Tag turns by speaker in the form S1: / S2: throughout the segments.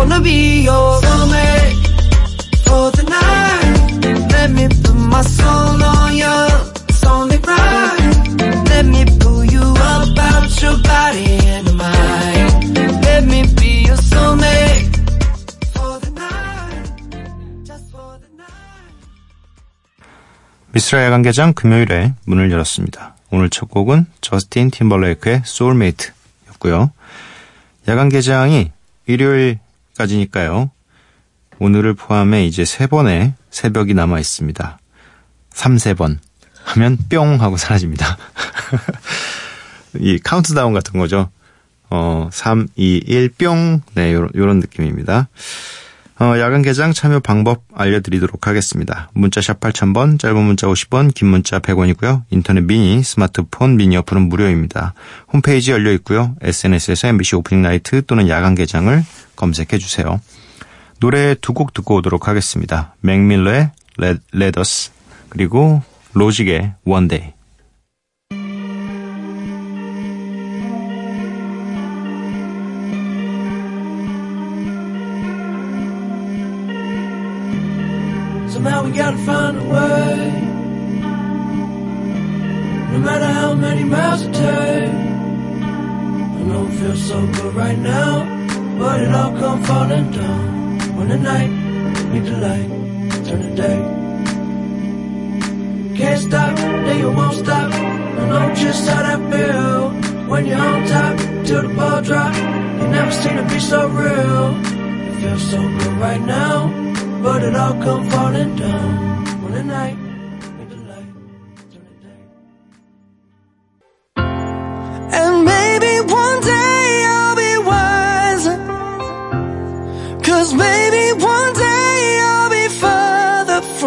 S1: Wanna be your soulmate for the night. Let me put my soul on you. It's only right. Let me pull you up out your body and mind. Let me be your soulmate for the night. Just for the night.
S2: 미스라 야간개장 금요일에 문을 열었습니다. 오늘 첫 곡은 저스틴 팀벌레이크의 소울메이트였고요. 야간 개장이 일요일 까지니까요. 오늘을 포함해 이제 세 번의 새벽이 남아 있습니다. 3, 세번 하면 뿅 하고 사라집니다. 이 카운트다운 같은 거죠. 어, 3, 2, 1, 뿅. 네, 요런, 요런 느낌입니다. 어, 야간 개장 참여 방법 알려드리도록 하겠습니다. 문자샵 8000번, 짧은 문자 50원, 긴 문자 100원이고요. 인터넷 미니, 스마트폰 미니 어플은 무료입니다. 홈페이지 열려 있고요. SNS에서 MBC 오프닝 나이트 또는 야간 개장을 검색해 주세요. 노래 두 곡 듣고 오도록 하겠습니다. 맥밀러의 Us 그리고 로직의.
S1: Somehow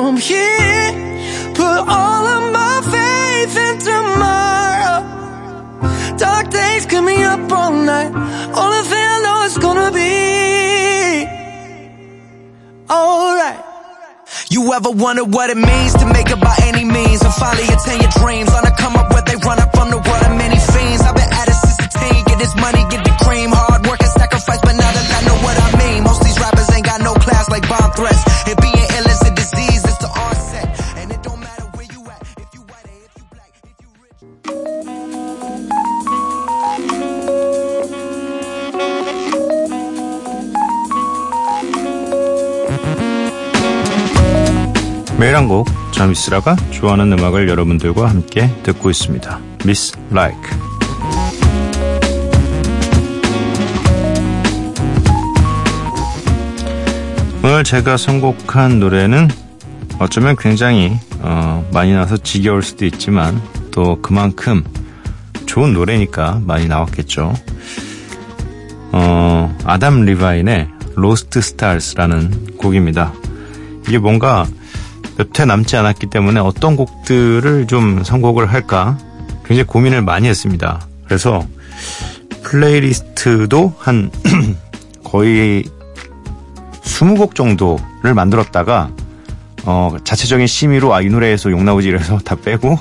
S1: from here. Put all of my faith in tomorrow. Dark days keep me up all night. Only thing I know is gonna be alright.
S3: You ever wonder what it means to make it by any means and finally attain your dreams? On a come up where they run up from the world of many fiends. I've been at it since a teen, get this money, get the cream, hard work and sacrifice, but now that I know what I mean, most these rappers ain't got no class like bomb threats.
S2: 매일 한 곡, 저 미스라가 좋아하는 음악을 여러분들과 함께 듣고 있습니다. 미스 라이크. 오늘 제가 선곡한 노래는 어쩌면 굉장히 어, 많이 나와서 지겨울 수도 있지만 또 그만큼 좋은 노래니까 많이 나왔겠죠. 어, 아담 리바인의 Lost Stars라는 곡입니다. 이게 뭔가 몇 회 남지 않았기 때문에 어떤 곡들을 좀 선곡을 할까 굉장히 고민을 많이 했습니다. 그래서 플레이리스트도 한 거의 20곡 정도를 만들었다가 어, 자체적인 심의로 아, 이 노래에서 욕 나오지 이래서 다 빼고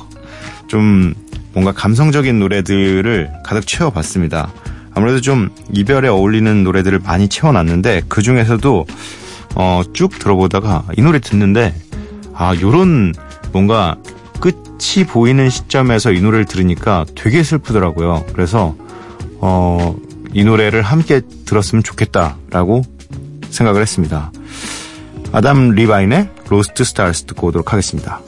S2: 좀 뭔가 감성적인 노래들을 가득 채워봤습니다. 아무래도 좀 이별에 어울리는 노래들을 많이 채워놨는데 그 중에서도 어, 쭉 들어보다가 이 노래 듣는데 아 요런 뭔가 끝이 보이는 시점에서 이 노래를 들으니까 되게 슬프더라고요. 그래서 어, 이 노래를 함께 들었으면 좋겠다라고 생각을 했습니다. 아담 리바인의 Lost Stars 듣고 오도록 하겠습니다.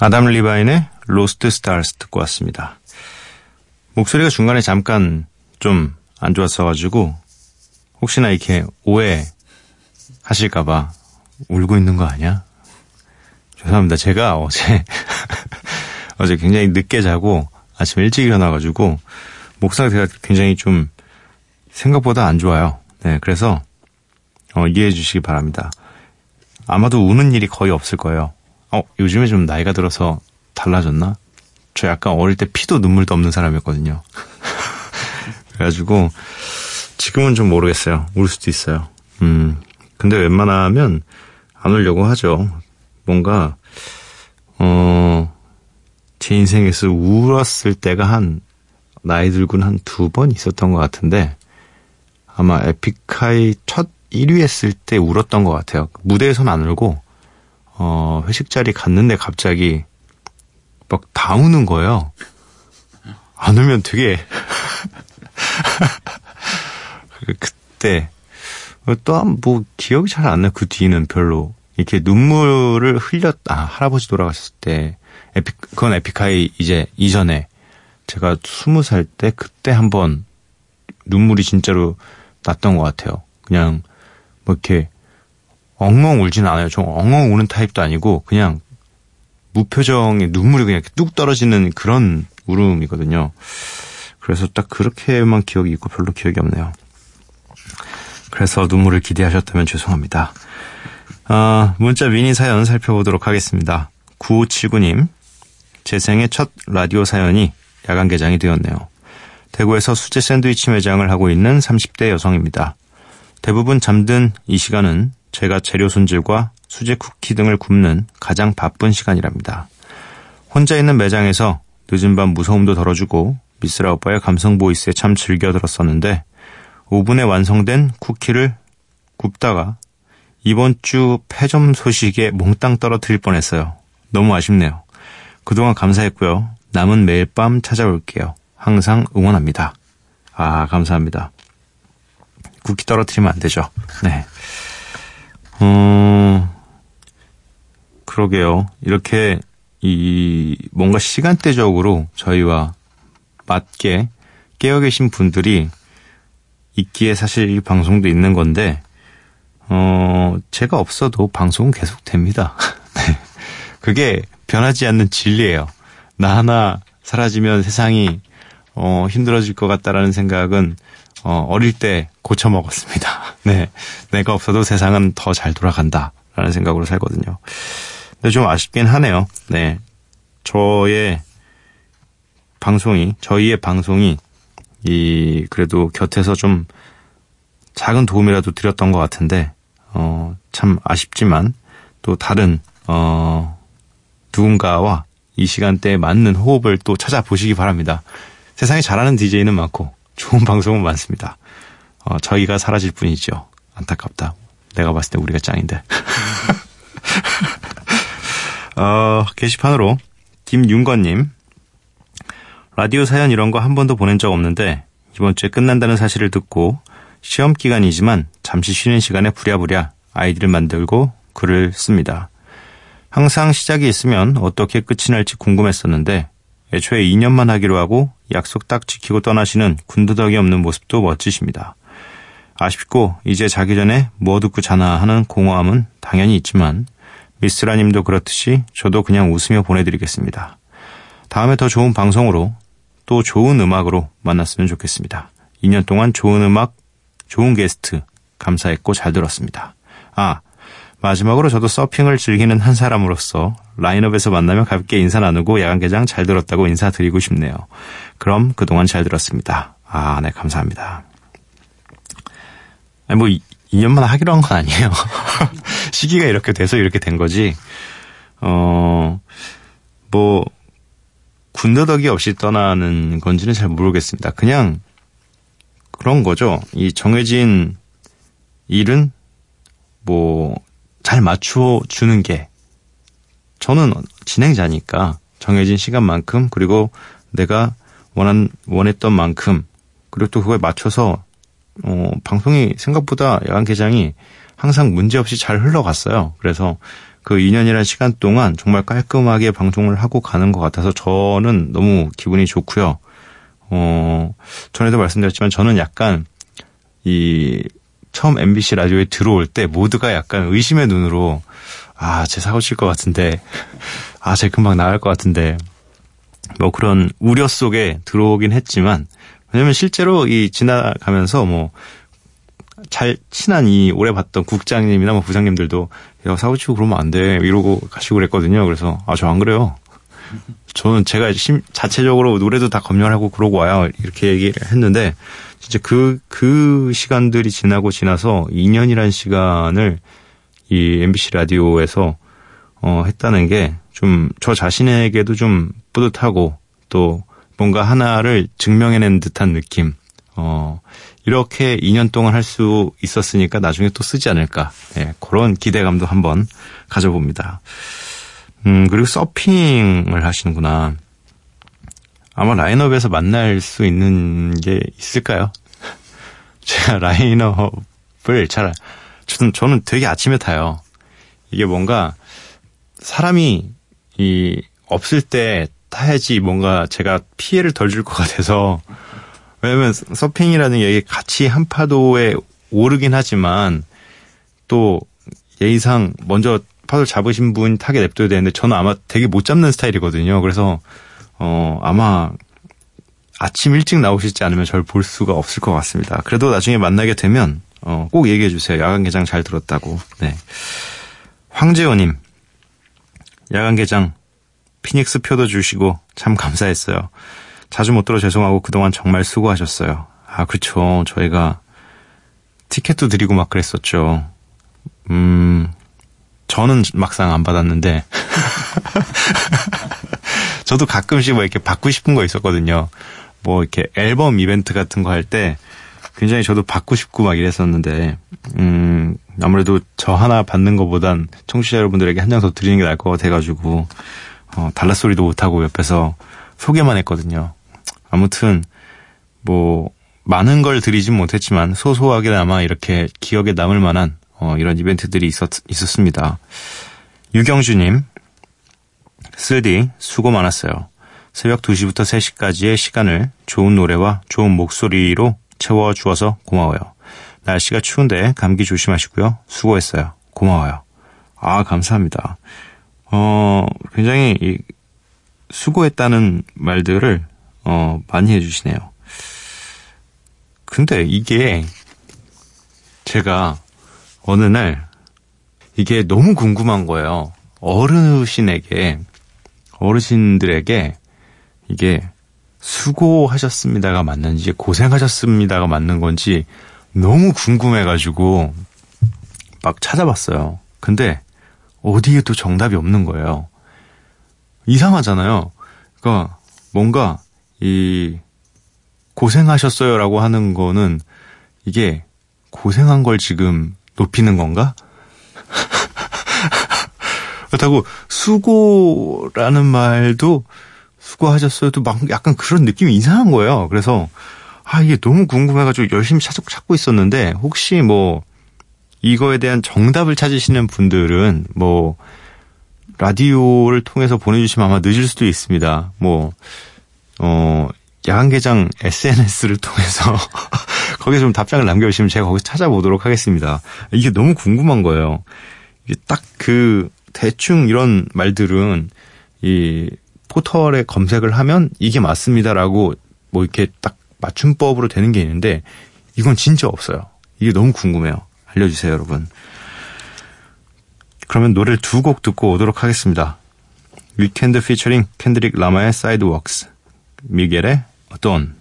S2: 아담 리바인의 Lost Stars 듣고 왔습니다. 목소리가 중간에 잠깐 좀 안 좋았어가지고 혹시나 이렇게 오해 하실까봐 울고 있는 거 아니야? 죄송합니다. 제가 어제 어제 굉장히 늦게 자고 아침 일찍 일어나가지고 목 상태가 굉장히 좀 생각보다 안 좋아요. 네, 그래서 어, 이해해 주시기 바랍니다. 아마도 우는 일이 거의 없을 거예요. 어, 요즘에 좀 나이가 들어서 달라졌나? 저 약간 어릴 때 피도 눈물도 없는 사람이었거든요. 그래가지고 지금은 좀 모르겠어요. 울 수도 있어요. 음, 근데 웬만하면 안 울려고 하죠. 뭔가 어, 제 인생에서 울었을 때가 한 나이 들고는 한 두 번 있었던 것 같은데 아마 에픽하이 첫 1위 했을 때 울었던 것 같아요. 무대에서는 안 울고 어, 회식 자리 갔는데 갑자기 막 다 우는 거예요. 안 울면 되게 그때 또 뭐 기억이 잘 안 나요. 그 뒤는 별로 이렇게 눈물을 흘렸 아 할아버지 돌아가셨을 때 에픽 그건 에픽하이 이제 이전에 제가 스무 살 때 그때 한번 눈물이 진짜로 났던 것 같아요. 그냥 뭐 이렇게 엉엉 울지는 않아요. 좀 엉엉 우는 타입도 아니고 그냥 무표정의 눈물이 그냥 뚝 떨어지는 그런 울음이거든요. 그래서 딱 그렇게만 기억이 있고 별로 기억이 없네요. 그래서 눈물을 기대하셨다면 죄송합니다. 아, 문자 미니 사연 살펴보도록 하겠습니다. 9579님, 제 생애 첫 라디오 사연이 야간 개장이 되었네요. 대구에서 수제 샌드위치 매장을 하고 있는 30대 여성입니다. 대부분 잠든 이 시간은 제가 재료 손질과 수제 쿠키 등을 굽는 가장 바쁜 시간이랍니다. 혼자 있는 매장에서 늦은 밤 무서움도 덜어주고 미스라 오빠의 감성 보이스에 참 즐겨 들었었는데 오븐에 완성된 쿠키를 굽다가 이번 주 폐점 소식에 몽땅 떨어뜨릴 뻔했어요. 너무 아쉽네요. 그동안 감사했고요. 남은 매일 밤 찾아올게요. 항상 응원합니다. 아, 감사합니다. 쿠키 떨어뜨리면 안 되죠. 네. 음, 그러게요. 이렇게 이 뭔가 시간대적으로 저희와 맞게 깨어 계신 분들이 있기에 사실 이 방송도 있는 건데 어 제가 없어도 방송은 계속 됩니다. 네. 그게 변하지 않는 진리예요. 나 하나 사라지면 세상이 어 힘들어질 것 같다라는 생각은 어 어릴 때 고쳐 먹었습니다. 네. 내가 없어도 세상은 더 잘 돌아간다 라는 생각으로 살거든요. 근데 좀 아쉽긴 하네요. 네. 저의 방송이, 저희의 방송이, 이, 그래도 곁에서 좀 작은 도움이라도 드렸던 것 같은데, 어, 참 아쉽지만, 또 다른, 어, 누군가와 이 시간대에 맞는 호흡을 또 찾아보시기 바랍니다. 세상에 잘하는 DJ는 많고, 좋은 방송은 많습니다. 어, 저희가 사라질 뿐이죠. 안타깝다. 내가 봤을 때 우리가 짱인데. 어, 게시판으로 김윤건님 라디오 사연 이런 거 한 번도 보낸 적 없는데 이번 주에 끝난다는 사실을 듣고 시험 기간이지만 잠시 쉬는 시간에 부랴부랴 아이디를 만들고 글을 씁니다. 항상 시작이 있으면 어떻게 끝이 날지 궁금했었는데 애초에 2년만 하기로 하고 약속 딱 지키고 떠나시는 군더더기 없는 모습도 멋지십니다. 아쉽고 이제 자기 전에 뭐 듣고 자나 하는 공허함은 당연히 있지만 미스라님도 그렇듯이 저도 그냥 웃으며 보내드리겠습니다. 다음에 더 좋은 방송으로 또 좋은 음악으로 만났으면 좋겠습니다. 2년 동안 좋은 음악, 좋은 게스트 감사했고 잘 들었습니다. 아, 마지막으로 저도 서핑을 즐기는 한 사람으로서 라인업에서 만나면 가볍게 인사 나누고 야간 개장 잘 들었다고 인사드리고 싶네요. 그럼 그동안 잘 들었습니다. 아, 네, 감사합니다. 아니, 뭐, 2년만 하기로 한 건 아니에요. 시기가 이렇게 돼서 이렇게 된 거지. 어, 뭐, 군더더기 없이 떠나는 건지는 잘 모르겠습니다. 그냥 그런 거죠. 이 정해진 일은 뭐 잘 맞춰 주는 게 저는 진행자니까 정해진 시간만큼 그리고 내가 원한 원했던 만큼 그리고 또 그거에 맞춰서 어 방송이 생각보다 야간 개장이 항상 문제없이 잘 흘러갔어요. 그래서 그 2년이라는 시간 동안 정말 깔끔하게 방송을 하고 가는 것 같아서 저는 너무 기분이 좋고요. 어, 전에도 말씀드렸지만 저는 약간 이 처음 MBC 라디오에 들어올 때 모두가 약간 의심의 눈으로 아, 제 사고 칠 것 같은데 아, 제 금방 나갈 것 같은데 뭐 그런 우려 속에 들어오긴 했지만 왜냐면 실제로 이 지나가면서 뭐 잘 친한 이 오래 봤던 국장님이나 뭐 부장님들도 야 사고 치고 그러면 안 돼 이러고 가시고 그랬거든요. 그래서 아 저 안 그래요. 저는 제가 심, 자체적으로 노래도 다 검열하고 그러고 와요. 이렇게 얘기를 했는데, 진짜 그, 그 시간들이 지나고 지나서 2년이란 시간을 이 MBC 라디오에서, 어, 했다는 게 좀 저 자신에게도 좀 뿌듯하고 또 뭔가 하나를 증명해낸 듯한 느낌. 어, 이렇게 2년 동안 할 수 있었으니까 나중에 또 쓰지 않을까. 예, 그런 기대감도 한번 가져봅니다. 음, 그리고 서핑을 하시는구나. 아마 라인업에서 만날 수 있는 게 있을까요? 제가 라인업을 잘, 저는, 저는 되게 아침에 타요. 이게 뭔가 사람이 이, 없을 때 타야지 뭔가 제가 피해를 덜 줄 것 같아서 왜냐면 서핑이라는 게 같이 한 파도에 오르긴 하지만 또 예의상 먼저 파도 잡으신 분 타게 냅둬야 되는데 저는 아마 되게 못 잡는 스타일이거든요. 그래서 어 아마 아침 일찍 나오시지 않으면 저를 볼 수가 없을 것 같습니다. 그래도 나중에 만나게 되면 어, 꼭 얘기해 주세요. 야간 개장 잘 들었다고. 네. 황재호님, 야간 개장 피닉스 표도 주시고 참 감사했어요. 자주 못 들어 죄송하고 그동안 정말 수고하셨어요. 아, 그렇죠. 저희가 티켓도 드리고 막 그랬었죠. 음, 저는 막상 안 받았는데, 저도 가끔씩 뭐 이렇게 받고 싶은 거 있었거든요. 뭐 이렇게 앨범 이벤트 같은 거 할 때 굉장히 저도 받고 싶고 막 이랬었는데, 음, 아무래도 저 하나 받는 것보단 청취자 여러분들에게 한 장 더 드리는 게 나을 것 같아가지고, 어, 달라 소리도 못하고 옆에서 소개만 했거든요. 아무튼, 뭐, 많은 걸 드리진 못했지만 소소하게나마 이렇게 기억에 남을 만한 어, 이런 이벤트들이 있었, 있었습니다. 유경주님, 쓸디 수고 많았어요. 새벽 2시부터 3시까지의 시간을 좋은 노래와 좋은 목소리로 채워주어서 고마워요. 날씨가 추운데 감기 조심하시고요. 수고했어요. 고마워요. 아, 감사합니다. 어, 굉장히 이, 수고했다는 말들을 어, 많이 해주시네요. 근데 이게 제가 어느 날 이게 너무 궁금한 거예요. 어르신에게, 어르신들에게 이게 수고하셨습니다가 맞는지 고생하셨습니다가 맞는 건지 너무 궁금해가지고 막 찾아봤어요. 근데 어디에도 정답이 없는 거예요. 이상하잖아요. 그러니까 뭔가 이 고생하셨어요라고 하는 거는 이게 고생한 걸 지금 높이는 건가? 그렇다고 수고라는 말도 수고하셨어요도 막 약간 그런 느낌이 이상한 거예요. 그래서 아 이게 너무 궁금해가지고 열심히 찾고 찾고 있었는데 혹시 뭐 이거에 대한 정답을 찾으시는 분들은 뭐 라디오를 통해서 보내주시면 아마 늦을 수도 있습니다. 뭐 어, 야간 개장 SNS를 통해서 거기에 좀 답장을 남겨주시면 제가 거기서 찾아보도록 하겠습니다. 이게 너무 궁금한 거예요. 이게 딱 그 대충 이런 말들은 이 포털에 검색을 하면 이게 맞습니다라고 뭐 이렇게 딱 맞춤법으로 되는 게 있는데 이건 진짜 없어요. 이게 너무 궁금해요. 알려주세요, 여러분. 그러면 노래를 두 곡 듣고 오도록 하겠습니다. 위켄드 피처링 캔드릭 라마의 사이드웍스, 미겔의 어떤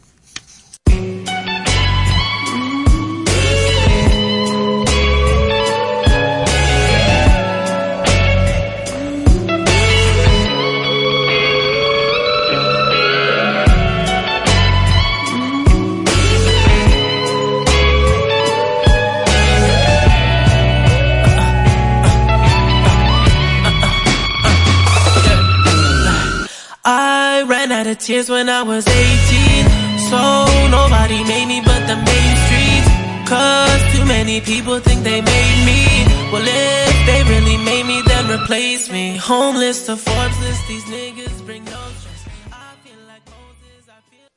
S4: tears when I was 18. So nobody made me but the main streets. Cause too many people think they made me. Well, if they really made me, then replace me. Homeless to Forbes list, these niggas bring no stress. I feel like Moses, I feel.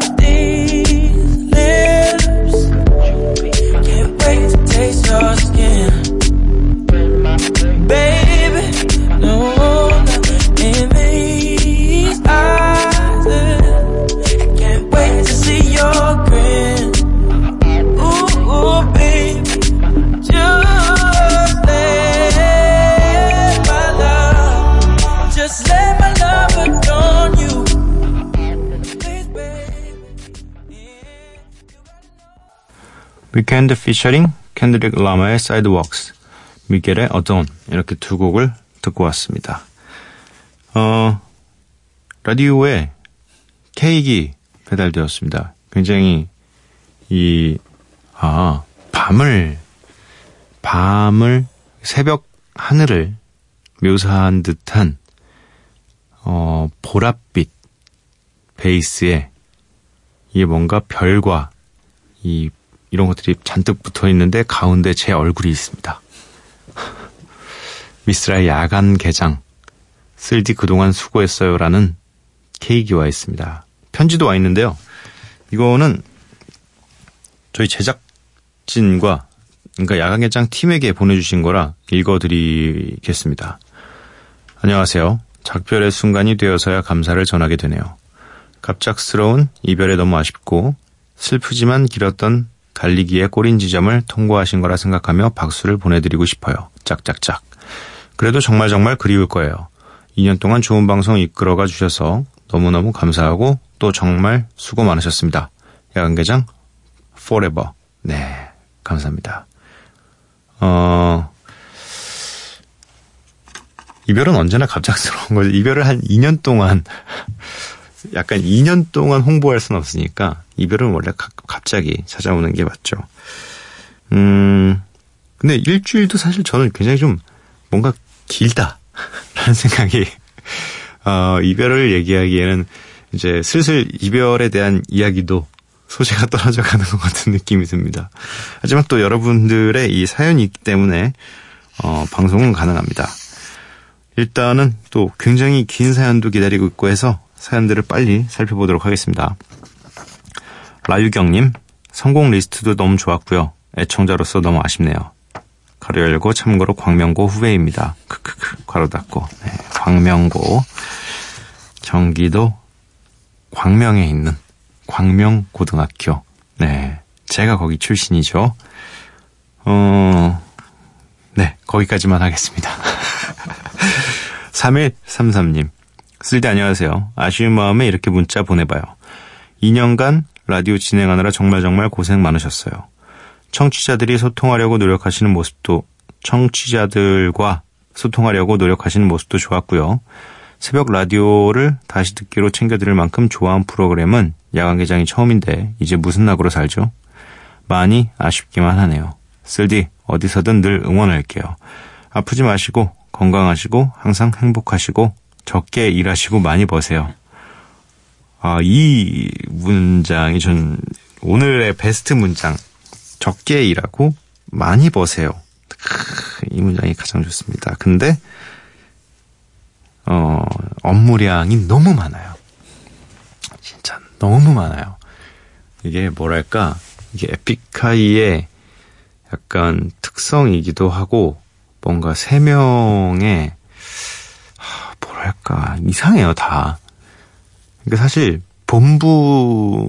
S4: These taste your skin,
S2: 위켄드 피처링 켄드릭 라마의 Sidewalks, 미겔의 Adorn 이렇게 두 곡을 듣고 왔습니다. 어, 라디오에 케이크 배달되었습니다. 굉장히 이, 아, 밤을, 밤을, 새벽 하늘을 묘사한 듯한, 어, 보랏빛 베이스에 이게 뭔가 별과 이 이런 것들이 잔뜩 붙어 있는데 가운데 제 얼굴이 있습니다. 미스라의 야간 개장 쓸디 그동안 수고했어요라는 케이크가 와 있습니다. 편지도 와 있는데요. 이거는 저희 제작진과 그러니까 야간 개장 팀에게 보내주신 거라 읽어드리겠습니다. 안녕하세요. 작별의 순간이 되어서야 감사를 전하게 되네요. 갑작스러운 이별에 너무 아쉽고 슬프지만 길었던 달리기의 꼬린 지점을 통과하신 거라 생각하며 박수를 보내드리고 싶어요. 짝짝짝. 그래도 정말 정말 그리울 거예요. 2년 동안 좋은 방송 이끌어가 주셔서 너무너무 감사하고 또 정말 수고 많으셨습니다. 야간개장 forever. 네, 감사합니다. 어, 이별은 언제나 갑작스러운 거죠. 이별을 한 2년 동안 약간 2년 동안 홍보할 수는 없으니까 이별은 원래 가- 갑자기 찾아오는 게 맞죠. 음, 근데 일주일도 사실 저는 굉장히 좀 뭔가 길다라는 생각이 어, 이별을 얘기하기에는 이제 슬슬 이별에 대한 이야기도 소재가 떨어져 가는 것 같은 느낌이 듭니다. 하지만 또 여러분들의 이 사연이 있기 때문에 어, 방송은 가능합니다. 일단은 또 굉장히 긴 사연도 기다리고 있고 해서 사연들을 빨리 살펴보도록 하겠습니다. 라유경님, 성공 리스트도 너무 좋았고요. 애청자로서 너무 아쉽네요. 가로 열고 참고로 광명고 후배입니다. 크크크 가로 닫고 네, 광명고 경기도 광명에 있는 광명고등학교 네 제가 거기 출신이죠. 어, 네 거기까지만 하겠습니다. 3133님 쓸데 안녕하세요. 아쉬운 마음에 이렇게 문자 보내봐요. 2년간 라디오 진행하느라 정말 정말 고생 많으셨어요. 청취자들이 소통하려고 노력하시는 모습도 청취자들과 소통하려고 노력하시는 모습도 좋았고요. 새벽 라디오를 다시 듣기로 챙겨드릴 만큼 좋아한 프로그램은 야간 개장이 처음인데 이제 무슨 낙으로 살죠? 많이 아쉽기만 하네요. 쓸디 어디서든 늘 응원할게요. 아프지 마시고 건강하시고 항상 행복하시고 적게 일하시고 많이 버세요. 아, 이 문장이 전 오늘의 베스트 문장. 적게 일하고 많이 버세요. 크, 이 문장이 가장 좋습니다. 근데 어, 업무량이 너무 많아요. 진짜 너무 많아요. 이게 뭐랄까 이게 에픽하이의 약간 특성이기도 하고 뭔가 세 명의 하, 뭐랄까 이상해요 다. 그러니까 사실 본부만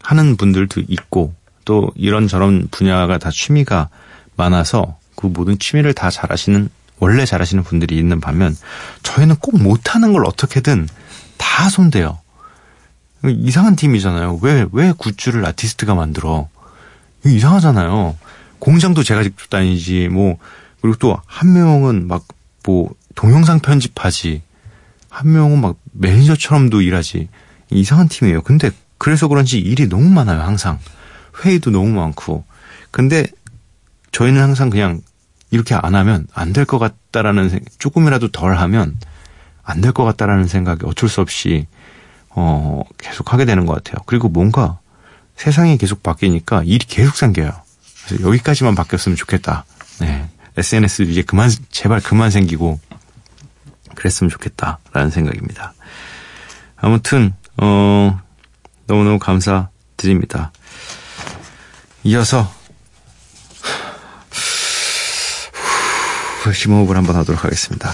S2: 하는 분들도 있고 또 이런저런 분야가 다 취미가 많아서 그 모든 취미를 다 잘하시는 원래 잘하시는 분들이 있는 반면 저희는 꼭 못하는 걸 어떻게든 다 손대요. 이상한 팀이잖아요. 왜, 왜 굿즈를 아티스트가 만들어? 이상하잖아요. 공장도 제가 직접 다니지, 뭐, 그리고 또 한 명은 막, 뭐, 동영상 편집하지, 한 명은 막 매니저처럼도 일하지. 이상한 팀이에요. 근데 그래서 그런지 일이 너무 많아요, 항상. 회의도 너무 많고. 근데 저희는 항상 그냥 이렇게 안 하면 안 될 것 같다라는 생 조금이라도 덜 하면 안 될 것 같다라는 생각이 어쩔 수 없이 어 계속 하게 되는 것 같아요. 그리고 뭔가 세상이 계속 바뀌니까 일이 계속 생겨요. 그래서 여기까지만 바뀌었으면 좋겠다. 네. SNS 이제 그만 제발 그만 생기고 그랬으면 좋겠다라는 생각입니다. 아무튼 어 너무너무 감사드립니다. 이어서 심호흡을 한번 하도록 하겠습니다.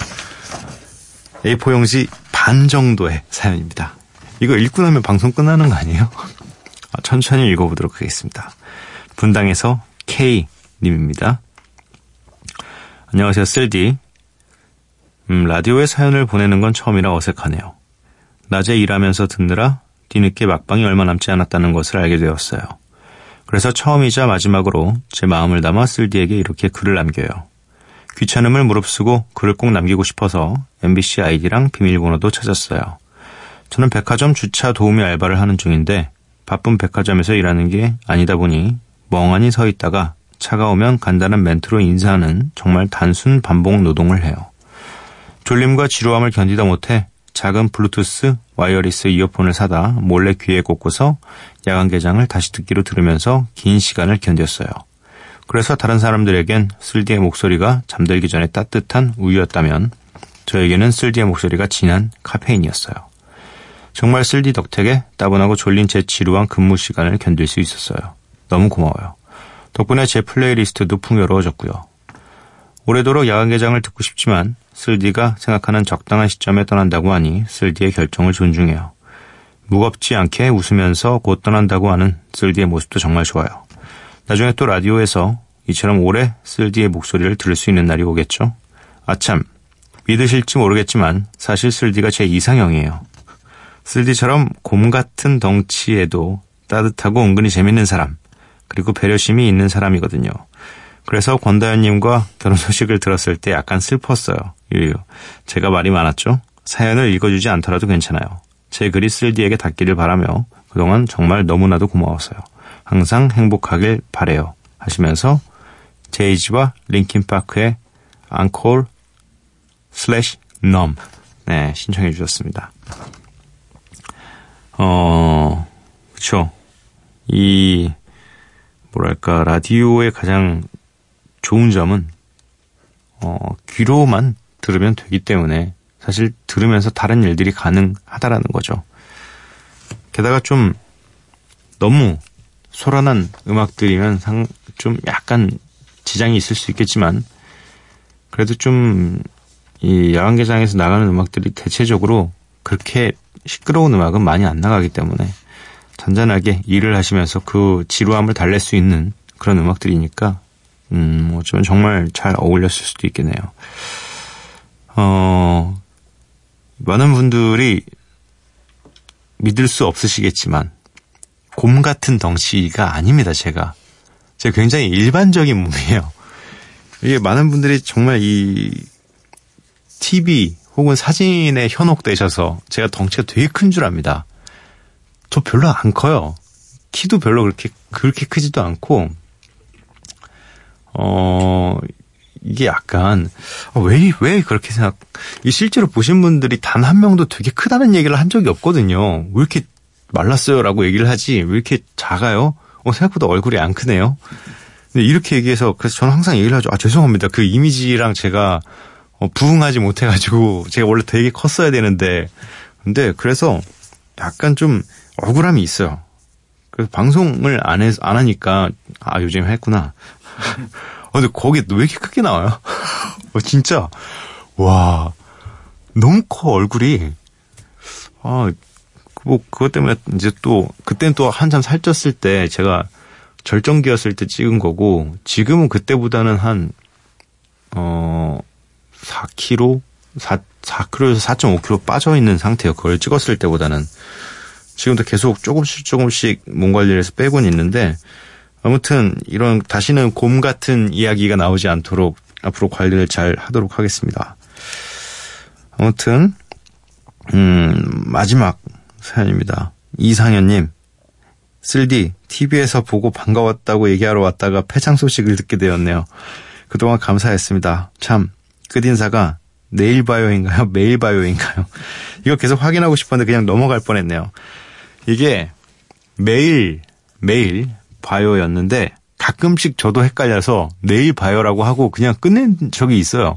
S2: A4 용지 반 정도의 사연입니다. 이거 읽고 나면 방송 끝나는 거 아니에요? 아, 천천히 읽어보도록 하겠습니다. 분당에서 K님입니다. 안녕하세요, 쓸디. 음, 라디오에 사연을 보내는 건 처음이라 어색하네요. 낮에 일하면서 듣느라 뒤늦게 막방이 얼마 남지 않았다는 것을 알게 되었어요. 그래서 처음이자 마지막으로 제 마음을 담아 쓸디에게 이렇게 글을 남겨요. 귀찮음을 무릅쓰고 글을 꼭 남기고 싶어서 MBC 아이디랑 비밀번호도 찾았어요. 저는 백화점 주차 도우미 알바를 하는 중인데 바쁜 백화점에서 일하는 게 아니다 보니 멍하니 서 있다가 차가 오면 간단한 멘트로 인사하는 정말 단순 반복 노동을 해요. 졸림과 지루함을 견디다 못해 작은 블루투스 wireless 이어폰을 사다 몰래 귀에 꽂고서 야간 개장을 다시 듣기로 들으면서 긴 시간을 견뎠어요. 그래서 다른 사람들에겐 쓸디의 목소리가 잠들기 전에 따뜻한 우유였다면 저에게는 쓸디의 목소리가 진한 카페인이었어요. 정말 쓸디 덕택에 따분하고 졸린 제 지루한 근무 시간을 견딜 수 있었어요. 너무 고마워요. 덕분에 제 플레이리스트도 풍요로워졌고요. 올해도록 야간 개장을 듣고 싶지만 쓸디가 생각하는 적당한 시점에 떠난다고 하니 쓸디의 결정을 존중해요. 무겁지 않게 웃으면서 곧 떠난다고 하는 쓸디의 모습도 정말 좋아요. 나중에 또 라디오에서 이처럼 오래 쓸디의 목소리를 들을 수 있는 날이 오겠죠? 아참, 믿으실지 모르겠지만 사실 쓸디가 제 이상형이에요. 쓸디처럼 곰 같은 덩치에도 따뜻하고 은근히 재밌는 사람, 그리고 배려심이 있는 사람이거든요. 그래서 권다현님과 결혼 소식을 들었을 때 약간 슬펐어요. 유유. 제가 말이 많았죠? 사연을 읽어주지 않더라도 괜찮아요. 제 글이 쓸디에게 닿기를 바라며 그동안 정말 너무나도 고마웠어요. 항상 행복하길 바래요. 하시면서 제이지와 링킨파크의 Encore slash Numb 네, 신청해 주셨습니다. 어, 그쵸. 이, 뭐랄까, 라디오의 가장 좋은 점은, 어, 귀로만 들으면 되기 때문에 사실 들으면서 다른 일들이 가능하다라는 거죠. 게다가 좀 너무 소란한 음악들이면 상, 좀 약간 지장이 있을 수 있겠지만, 그래도 좀, 이 야간개장에서 나가는 음악들이 대체적으로 그렇게 시끄러운 음악은 많이 안 나가기 때문에 잔잔하게 일을 하시면서 그 지루함을 달랠 수 있는 그런 음악들이니까, 음, 어쩌면 정말 잘 어울렸을 수도 있겠네요. 어, 많은 분들이 믿을 수 없으시겠지만, 곰 같은 덩치가 아닙니다, 제가. 제가 굉장히 일반적인 몸이에요. 이게 많은 분들이 정말 이 TV 혹은 사진에 현혹되셔서 제가 덩치가 되게 큰 줄 압니다. 저 별로 안 커요. 키도 별로 그렇게, 그렇게 크지도 않고, 어, 이게 약간, 어, 왜, 왜 그렇게 생각, 이 실제로 보신 분들이 단 한 명도 되게 크다는 얘기를 한 적이 없거든요. 왜 이렇게 말랐어요? 라고 얘기를 하지, 왜 이렇게 작아요? 어, 생각보다 얼굴이 안 크네요? 근데 이렇게 얘기해서, 그래서 저는 항상 얘기를 하죠. 아, 죄송합니다. 그 이미지랑 제가, 어, 부응하지 못해가지고, 제가 원래 되게 컸어야 되는데, 근데 그래서 약간 좀 억울함이 있어요. 그래서 방송을 안 해, 안 하니까, 아, 요즘 했구나. 어, 근데 거기 왜 이렇게 크게 나와요? 어, 진짜. 와. 너무 커, 얼굴이. 아, 뭐, 그것 때문에 이제 또, 그땐 또 한참 살쪘을 때 제가 절정기였을 때 찍은 거고, 지금은 그때보다는 한, 어, 4kg? 4, 4kg에서 4.5kg 빠져 있는 상태예요. 그걸 찍었을 때보다는. 지금도 계속 조금씩 조금씩 몸 관리를 해서 빼고는 있는데, 아무튼 이런 다시는 곰 같은 이야기가 나오지 않도록 앞으로 관리를 잘 하도록 하겠습니다. 아무튼 음 마지막 사연입니다. 이상현님 쓸디, TV에서 보고 반가웠다고 얘기하러 왔다가 폐장 소식을 듣게 되었네요. 그동안 감사했습니다. 참, 끝인사가 내일 봐요인가요? 매일 봐요인가요? 이거 계속 확인하고 싶었는데 그냥 넘어갈 뻔했네요. 이게 매일, 매일 봐요였는데 가끔씩 저도 헷갈려서 내일 봐요라고 하고 그냥 끝낸 적이 있어요.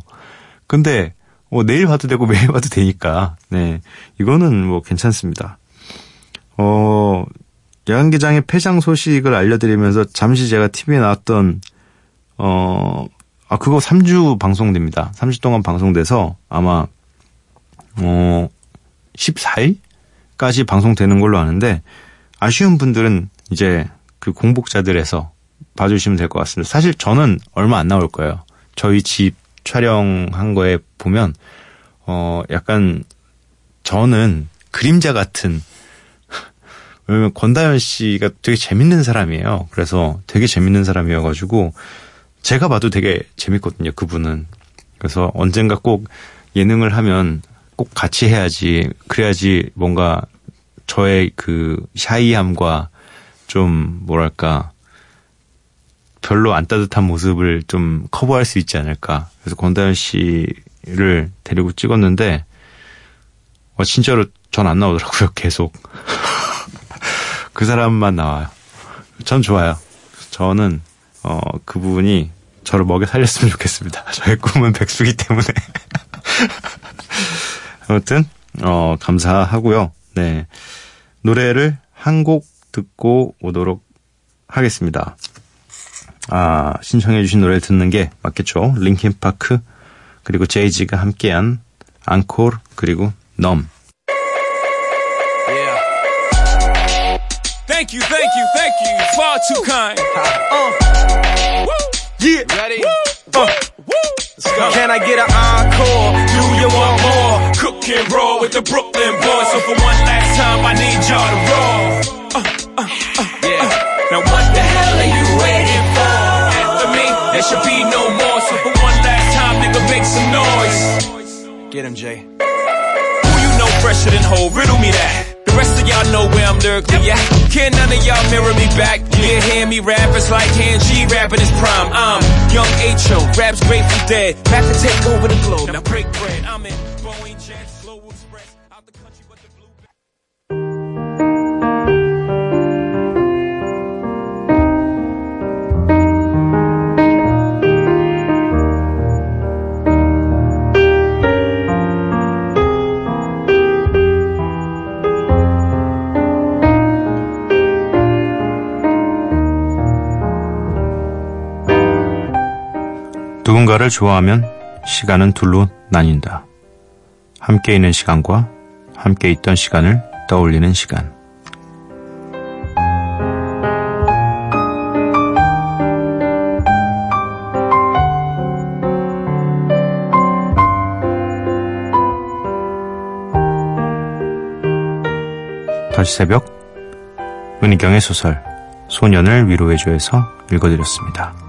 S2: 근데 뭐 내일 봐도 되고 매일 봐도 되니까 네 이거는 뭐 괜찮습니다. 어 야간개장의 폐장 소식을 알려드리면서 잠시 제가 TV에 나왔던 어 아, 그거 3주 방송됩니다. 3주 동안 방송돼서 아마, 어, 14일까지 방송되는 걸로 아는데, 아쉬운 분들은 이제 그 공복자들에서 봐주시면 될 것 같습니다. 사실 저는 얼마 안 나올 거예요. 저희 집 촬영한 거에 보면, 어, 약간, 저는 그림자 같은, 왜냐면 권다현 씨가 되게 재밌는 사람이에요. 그래서 되게 재밌는 사람이어가지고, 제가 봐도 되게 재밌거든요, 그분은. 그래서 언젠가 꼭 예능을 하면 꼭 같이 해야지, 그래야지 뭔가 저의 그 샤이함과 좀 뭐랄까, 별로 안 따뜻한 모습을 좀 커버할 수 있지 않을까. 그래서 권다현 씨를 데리고 찍었는데, 어, 진짜로 전 안 나오더라고요, 계속. 그 사람만 나와요. 전 좋아요. 저는 어, 그분이 저를 먹여 살렸으면 좋겠습니다. 저의 꿈은 백수기 때문에. 아무튼, 어, 감사하고요. 네. 노래를 한 곡 듣고 오도록 하겠습니다. 아, 신청해주신 노래를 듣는 게 맞겠죠. 링킨파크, 그리고 제이지가 함께한 앙콜, 그리고 넘.
S5: Yeah. Thank you, thank you, thank you. Far too kind. Uh. Woo. Yeah. Ready? Uh. Woo. Let's go. Can I get an encore? Do you want more? Cook and roll with the Brooklyn Get him, Jay. Who you know fresher than whole? Riddle me that. The rest of y'all know where I'm lyrically at. Can none of y'all mirror me back? Yeah, hear me rap, it's like Han G rapping his prime. I'm young H.O., raps Grateful Dead. Back to take over the globe. Now break bread. I'm in Boeing
S2: 누군가를 좋아하면 시간은 둘로 나뉜다. 함께 있는 시간과 함께 있던 시간을 떠올리는 시간. 다시 새벽 은희경의 소설 소년을 위로해줘에서 읽어드렸습니다.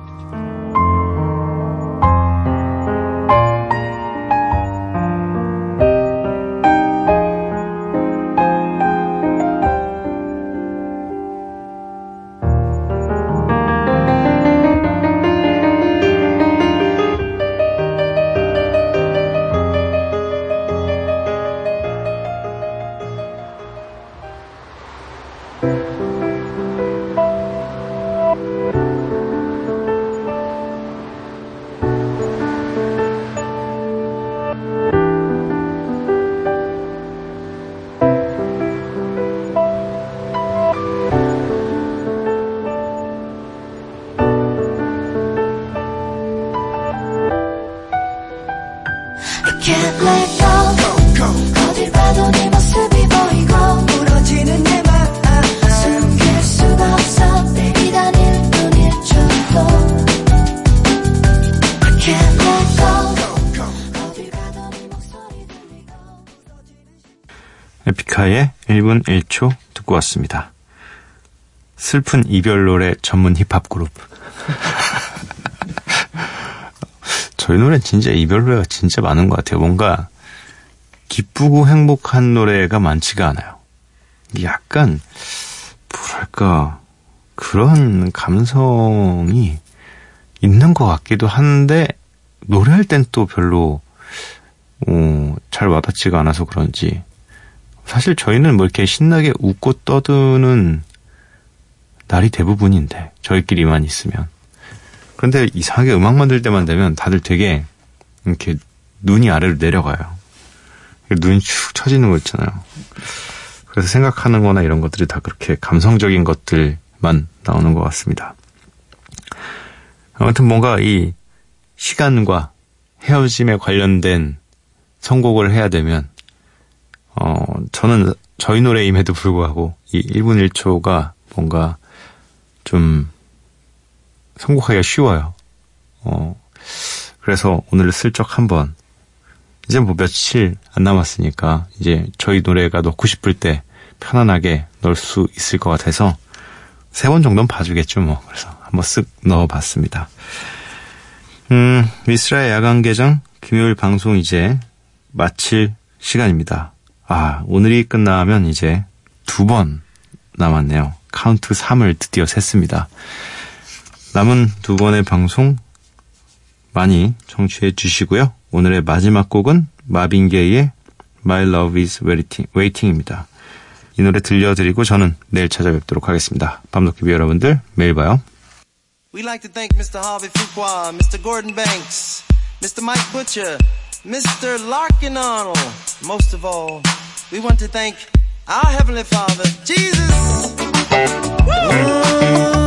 S2: 듣고 왔습니다. 슬픈 이별 노래 전문 힙합 그룹. 저희 노래는 진짜 이별 노래가 진짜 많은 것 같아요. 뭔가 기쁘고 행복한 노래가 많지가 않아요. 약간 뭐랄까, 그런 감성이 있는 것 같기도 한데, 노래할 땐 또 별로, 어, 잘 와닿지가 않아서 그런지. 사실 저희는 뭐 이렇게 신나게 웃고 떠드는 날이 대부분인데, 저희끼리만 있으면. 그런데 이상하게 음악 만들 때만 되면 다들 되게 이렇게 눈이 아래로 내려가요. 눈이 축 처지는 거 있잖아요. 그래서 생각하는 거나 이런 것들이 다 그렇게 감성적인 것들만 나오는 것 같습니다. 아무튼 뭔가 이 시간과 헤어짐에 관련된 선곡을 해야 되면, 어, 저는 저희 노래임에도 불구하고 이 1분 1초가 뭔가 좀 선곡하기가 쉬워요. 어, 그래서 오늘 슬쩍 한번 이제 뭐 며칠 안 남았으니까 이제 저희 노래가 넣고 싶을 때 편안하게 넣을 수 있을 것 같아서 세 번 정도는 봐주겠죠 뭐 그래서 한번 쓱 넣어봤습니다. 음 미쓰라의 야간 개장 금요일 방송 이제 마칠 시간입니다. 아 오늘이 끝나면 이제 두 번 남았네요. 카운트 3을 드디어 셌습니다. 남은 두 번의 방송 많이 청취해 주시고요. 오늘의 마지막 곡은 마빈 게이의 My Love is Waiting, Waiting입니다. 이 노래 들려드리고 저는 내일 찾아뵙도록 하겠습니다. 밤도깨비 여러분들 매일 봐요.
S6: We'd like to thank Mr. Harvey Fuqua, Mr. Gordon Banks, Mr. Mike Butcher, Mr. Larkin Arnold. Most of all, we want to thank our Heavenly Father, Jesus. Lord,